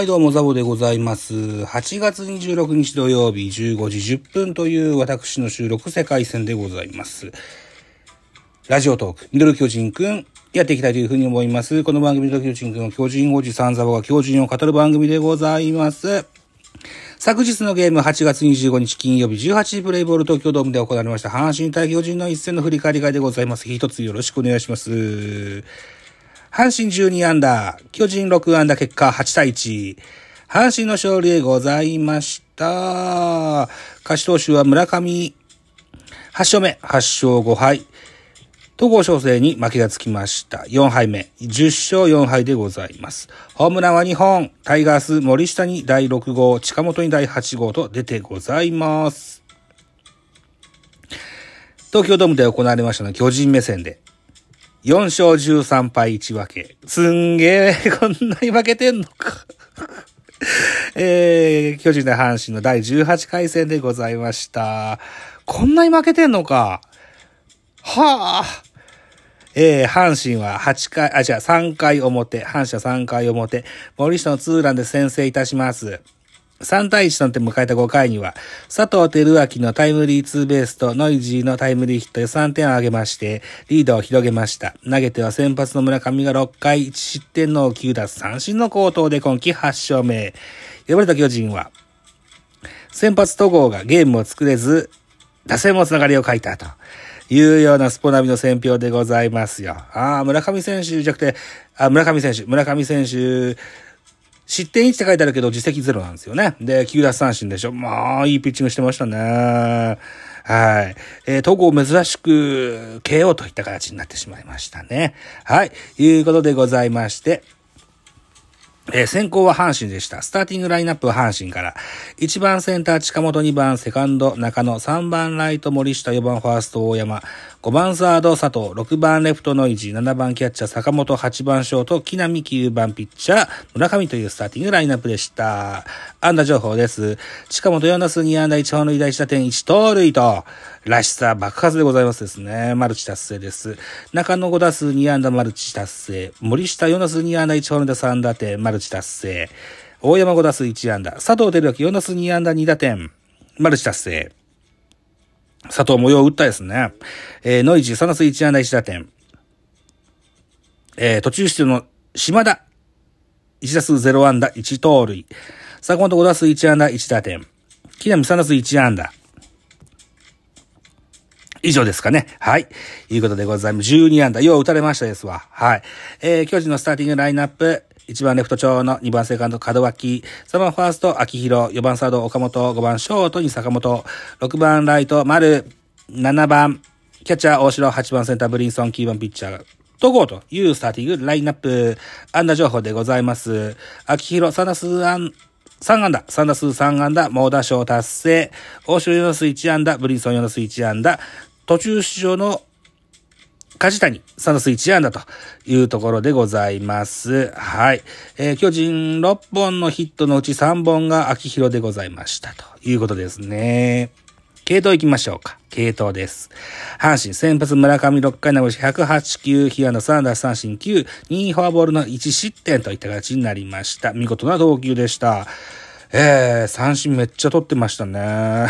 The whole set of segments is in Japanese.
はい、どうも、ザボでございます。8月26日土曜日15時10分という私の収録世界戦でございます。ラジオトーク、ミドル巨人くん、やっていきたいというふうに思います。この番組、ミドル巨人くんの巨人おじさんザボが巨人を語る番組でございます。昨日のゲーム8月25日金曜日18時プレイボール東京ドームで行われました阪神対巨人の一戦の振り返り会でございます。一つよろしくお願いします。阪神12アンダー、巨人6アンダー結果8対1。阪神の勝利でございました。勝ち投手は村上、8勝目、8勝5敗。東郷翔征に負けがつきました。4敗目、10勝4敗でございます。ホームランは2本、タイガース森下に第6号、近本に第8号と出てございます。東京ドームで行われましたのは巨人目線で、4勝13敗1分け。すんげえ、こんなに負けてんのか。えー、巨人対阪神の第18回戦でございました。こんなに負けてんのか。はあ。えー、阪神は8回、あ、じゃあ3回表、阪神は3回表、森下のツーランで先制いたします。3対1となって迎えた5回には、佐藤輝明のタイムリーツーベースとノイジーのタイムリーヒットで3点を挙げまして、リードを広げました。投げては先発の村上が6回1失点の9奪三振の好投で今季8勝目。敗れた巨人は、先発戸郷がゲームを作れず、打線もつながりを欠いたと。いうようなスポナビの選評でございますよ。ああ、村上選手じゃなくて、あ、村上選手、村上選手、失点1って書いてあるけど、実績ゼロなんですよね。で、9奪三振でしょ。まあ、いいピッチングしてましたね。はい。えー、戸珍しく KO といった形になってしまいましたね。はい。いうことでございまして、えー先行は阪神でした。スターティングラインナップは阪神から。1番センター近本、2番セカンド中野、3番ライト森下、4番ファースト大山、5番サード佐藤、6番レフトノイジ、7番キャッチャー坂本、8番ショート木浪、9番ピッチャー村上というスターティングラインナップでした。安打情報です。近本4打数2安打1本塁打1打点1盗塁と、らしさ爆発でございますですね。マルチ達成です。中野5打数2安打マルチ達成。森下4打数2安打1本打3打点マルチ達成。大山5打数1安打。佐藤輝明4打数2安打2打点マルチ達成。佐藤模様打ったですね。えー、ノイジー3打数1安打1打点。えー、途中出場の島田。1打数0安打1盗塁。坂本5打数1安打1打点。木浪3打数1安打。以上ですかね。はい。いうことでございます。12安打。よう打たれましたですわ。はい。えー、巨人のスターティングラインナップ。1番レフト長の2番セカンド門脇、3番ファースト秋広、4番サード岡本、5番ショートに坂本、6番ライト丸、7番キャッチャー大城、8番センターブリンソン、9番ピッチャー、戸郷というスターティングラインナップ、安打情報でございます。秋広、3打数安、3安打、3打数3安打、猛打賞達成、大城4打数1安打、ブリンソン4打数1安打、途中出場の梶谷、3打数1安打というところでございます。はい。えー巨人6本のヒットのうち3本が秋広でございましたということですね。系統行きましょうか。系統です。阪神先発村上6回投げし108球、被安打3打三振9、2フォアボールの1失点といった形になりました。見事な投球でした。えー、三振めっちゃ取ってましたね。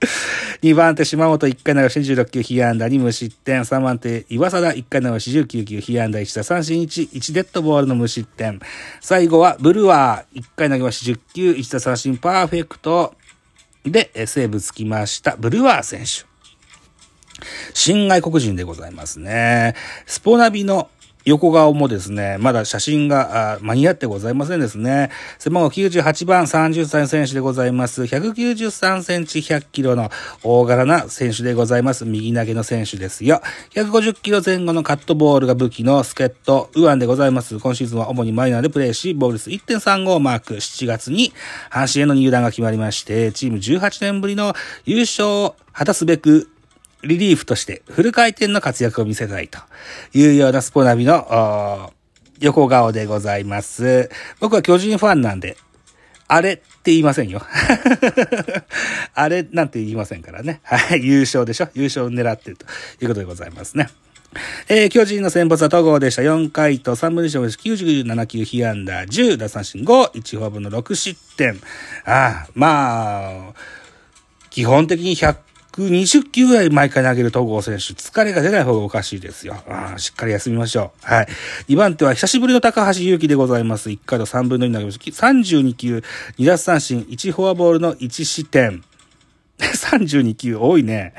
2番手島本1回流し16球、被安打2無失点。3番手岩貞1回流し19球、被安打1打三振1、1デッドボールの無失点。最後はブルワー1回投げまし10球、1打三振パーフェクトでセーブつきました。ブルワー選手。新外国人でございますね。スポナビの横顔もですね、まだ写真が間に合ってございませんですね。背番号98番30歳選手でございます。193センチ100キロの大柄な選手でございます。右投げの選手ですよ。150キロ前後のカットボールが武器の助っ人、ウアンでございます。今シーズンは主にマイナーでプレーし、ボールス1.35をマーク。7月に阪神への入団が決まりまして、チーム18年ぶりの優勝を果たすべくリリーフとしてフル回転の活躍を見せたいというようなスポナビの横顔でございます。僕は巨人ファンなんで、あれって言いませんよ。あれなんて言いませんからね。はい、優勝でしょ？優勝を狙ってるということでございますね。えー、巨人の先発は戸郷でした。4回と3分の1を97球、被安打10、奪三振5、1フォアボの6失点。ああ、まあ、基本的に100 120球ぐらい毎回投げる東郷選手、疲れが出ない方がおかしいですよ。あしっかり休みましょう。はい。2番手は久しぶりの高橋祐希でございます。1回と3分の2投げました。32球、2奪三振、1フォアボールの1失点。32球多いね。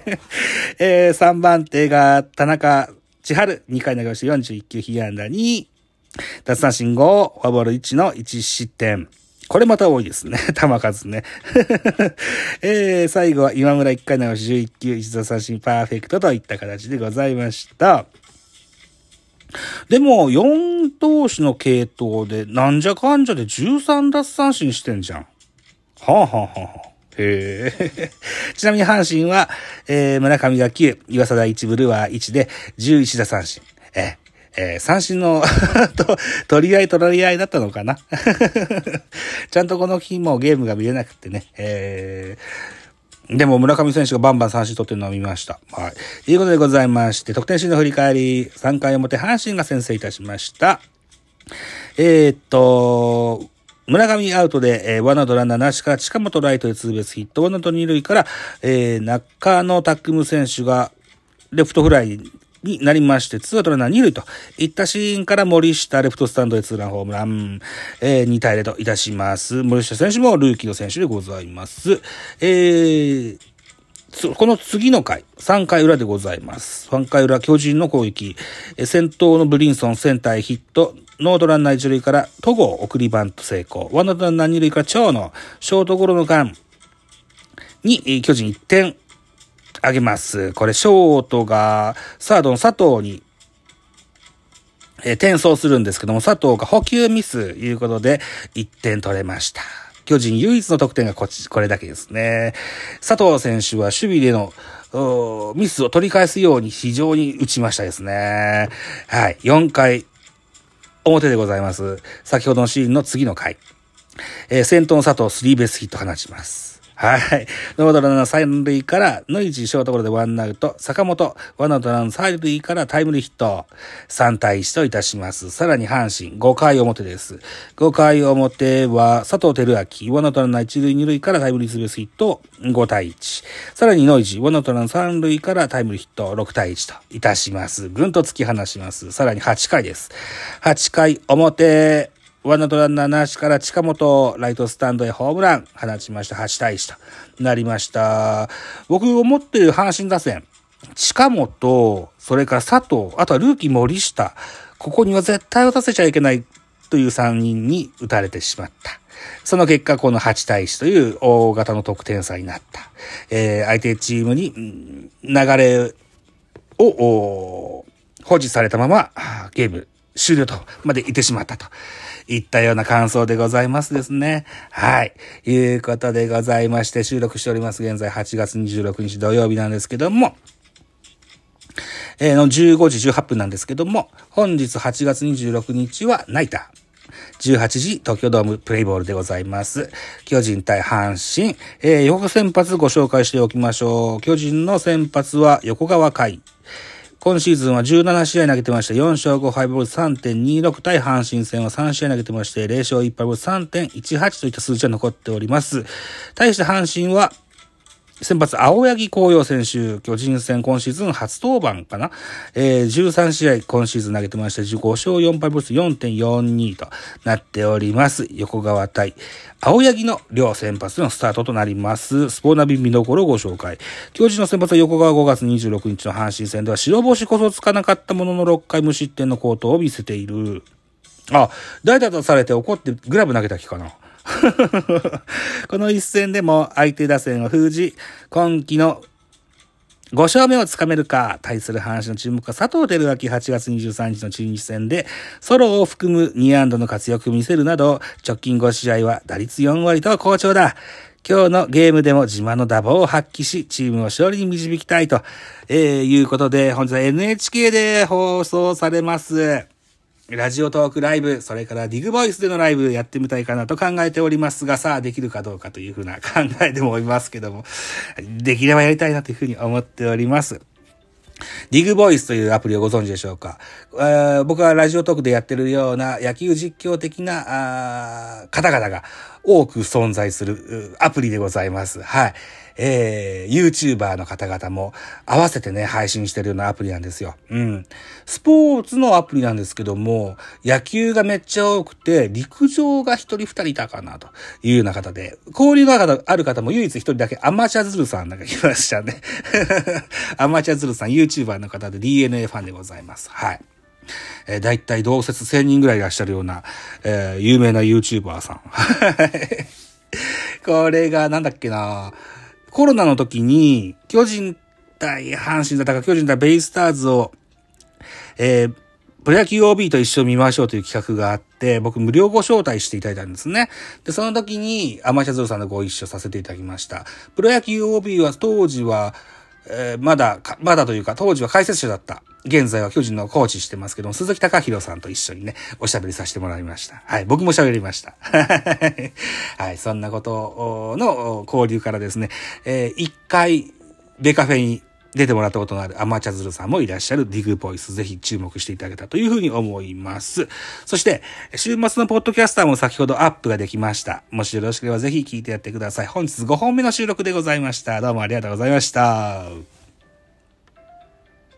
えー、3番手が田中千春、2回投げました。41球、被安打2、奪三振5、フォアボール1の1失点。これまた多いですね。球数ね。えー、最後は今村1回直し11球、一度三振パーフェクトといった形でございました。でも、4投手の系統で、なんじゃかんじゃで13奪三振してんじゃん。はあ、はあはあはあ、へえ。ちなみに阪神は、えー、村上が9、岩貞1ブルワー1で11奪三振。ええー、三振の と、取り合い取られ合いだったのかな？ちゃんとこの日もゲームが見れなくてね、えー、でも村上選手がバンバン三振取ってるのを見ました。はい。ということでございまして、得点シーンの振り返り、3回表、阪神が先制いたしました。えー、っと、村上アウトで、えー、ワンアウトランナーなしから近本ライトでツーベースヒット、ワンアウト二塁から、えー、中野拓夢選手がレフトフライになりまして、ツーアウトランナー2塁といったシーンから森下レフトスタンドへツーランホームラン、えー、2対0といたします。森下選手もルーキーの選手でございます。えー、この次の回、3回裏でございます。3回裏、巨人の攻撃。先頭のブリンソン、センターへヒット。ノードランナー1塁から、戸郷、送りバント成功。ワンノートランナー2塁から、長野、ショートゴロの間に、巨人1点あげます。これ、ショートが、サードの佐藤に、えー、転送するんですけども、佐藤が補給ミスいうことで、1点取れました。巨人唯一の得点がこっち、これだけですね。佐藤選手は守備での、ミスを取り返すように非常に打ちましたですね。はい。4回表でございます。先ほどのシーンの次の回。えー、先頭の佐藤スリーベースヒット放ちます。はい。ノードランナー三塁から、ノイジーショートゴロでワンアウト、坂本、ワンアウトラン三塁からタイムリーヒット、3対1といたします。さらに阪神、5回表です。5回表は、佐藤輝明、ワンアウトランナー一塁二塁からタイムリーツベースヒット、5対1。さらにノイジー、ワンアウトランナー三塁からタイムリーヒット、6対1といたします。ぐんと突き放します。さらに8回です。8回表、ワンアウトランナーなしから近本、ライトスタンドへホームラン放ちました。8対1となりました。僕思っている阪神打線、近本、それから佐藤、あとはルーキー森下、ここには絶対打たせちゃいけないという3人に打たれてしまった。その結果、この8対1という大型の得点差になった。えー、相手チームに流れを保持されたままゲーム終了とまで言ってしまったといったような感想でございますですね。はい。いうことでございまして収録しております。現在8月26日土曜日なんですけども、えー、の15時18分なんですけども、本日8月26日はナイター。18時東京ドームプレイボールでございます。巨人対阪神。えー、横先発ご紹介しておきましょう。巨人の先発は横川海。今シーズンは17試合投げてまして、4勝5敗ボール3.26対阪神戦は3試合投げてまして、0勝1敗ボール3.18といった数字が残っております。対して阪神は、先発、青柳紅葉選手、巨人戦今シーズン初登板かなえー、13試合今シーズン投げてまして、5勝4敗ボス4.42となっております。横川対青柳の両先発のスタートとなります。スポーナビ見どころをご紹介。巨人の先発は横川5月26日の阪神戦では白星こそつかなかったものの6回無失点の好投を見せている。あ、代打とされて怒ってグラブ投げた気かな。この一戦でも相手打線を封じ、今季の5勝目をつかめるか、対する話の注目は佐藤輝明8月23日の中日戦で、ソロを含む2安打の活躍を見せるなど、直近5試合は打率4割と好調だ。今日のゲームでも自慢の打棒を発揮し、チームを勝利に導きたいと、えー、いうことで、本日は NHK で放送されます。ラジオトークライブ、それからディグボイスでのライブやってみたいかなと考えておりますが、さあできるかどうかというふうな考えでもおりますけども、できればやりたいなというふうに思っております。ディグボイスというアプリをご存知でしょうか、えー、僕はラジオトークでやってるような野球実況的な方々が多く存在するアプリでございます。はい。えー、YouTuber の方々も合わせてね、配信してるようなアプリなんですよ。うん。スポーツのアプリなんですけども、野球がめっちゃ多くて、陸上が一人二人いたかな、というような方で、交流がある方も唯一一人だけアマチュアズルさんなんかいましたね。アマチュアズルさん、YouTuber の方で DNA ファンでございます。はい。えー、だいたい同説1000人ぐらいいらっしゃるような、えー、有名な YouTuber さん。これがなんだっけなコロナの時に、巨人対阪神だったか、巨人対ベイスターズを、えー、プロ野球 OB と一緒に見ましょうという企画があって、僕無料ご招待していただいたんですね。で、その時にアマシャズルさんとご一緒させていただきました。プロ野球 OB は当時は、えー、まだ、まだというか、当時は解説者だった。現在は巨人のコーチしてますけども、鈴木隆弘さんと一緒にね、おしゃべりさせてもらいました。はい、僕も喋りました。はい、そんなことの交流からですね、えー、一回、ベカフェに出てもらったことのあるアマチャズルさんもいらっしゃるディグボイス、ぜひ注目していただけたというふうに思います。そして、週末のポッドキャスターも先ほどアップができました。もしよろしければぜひ聞いてやってください。本日5本目の収録でございました。どうもありがとうございました。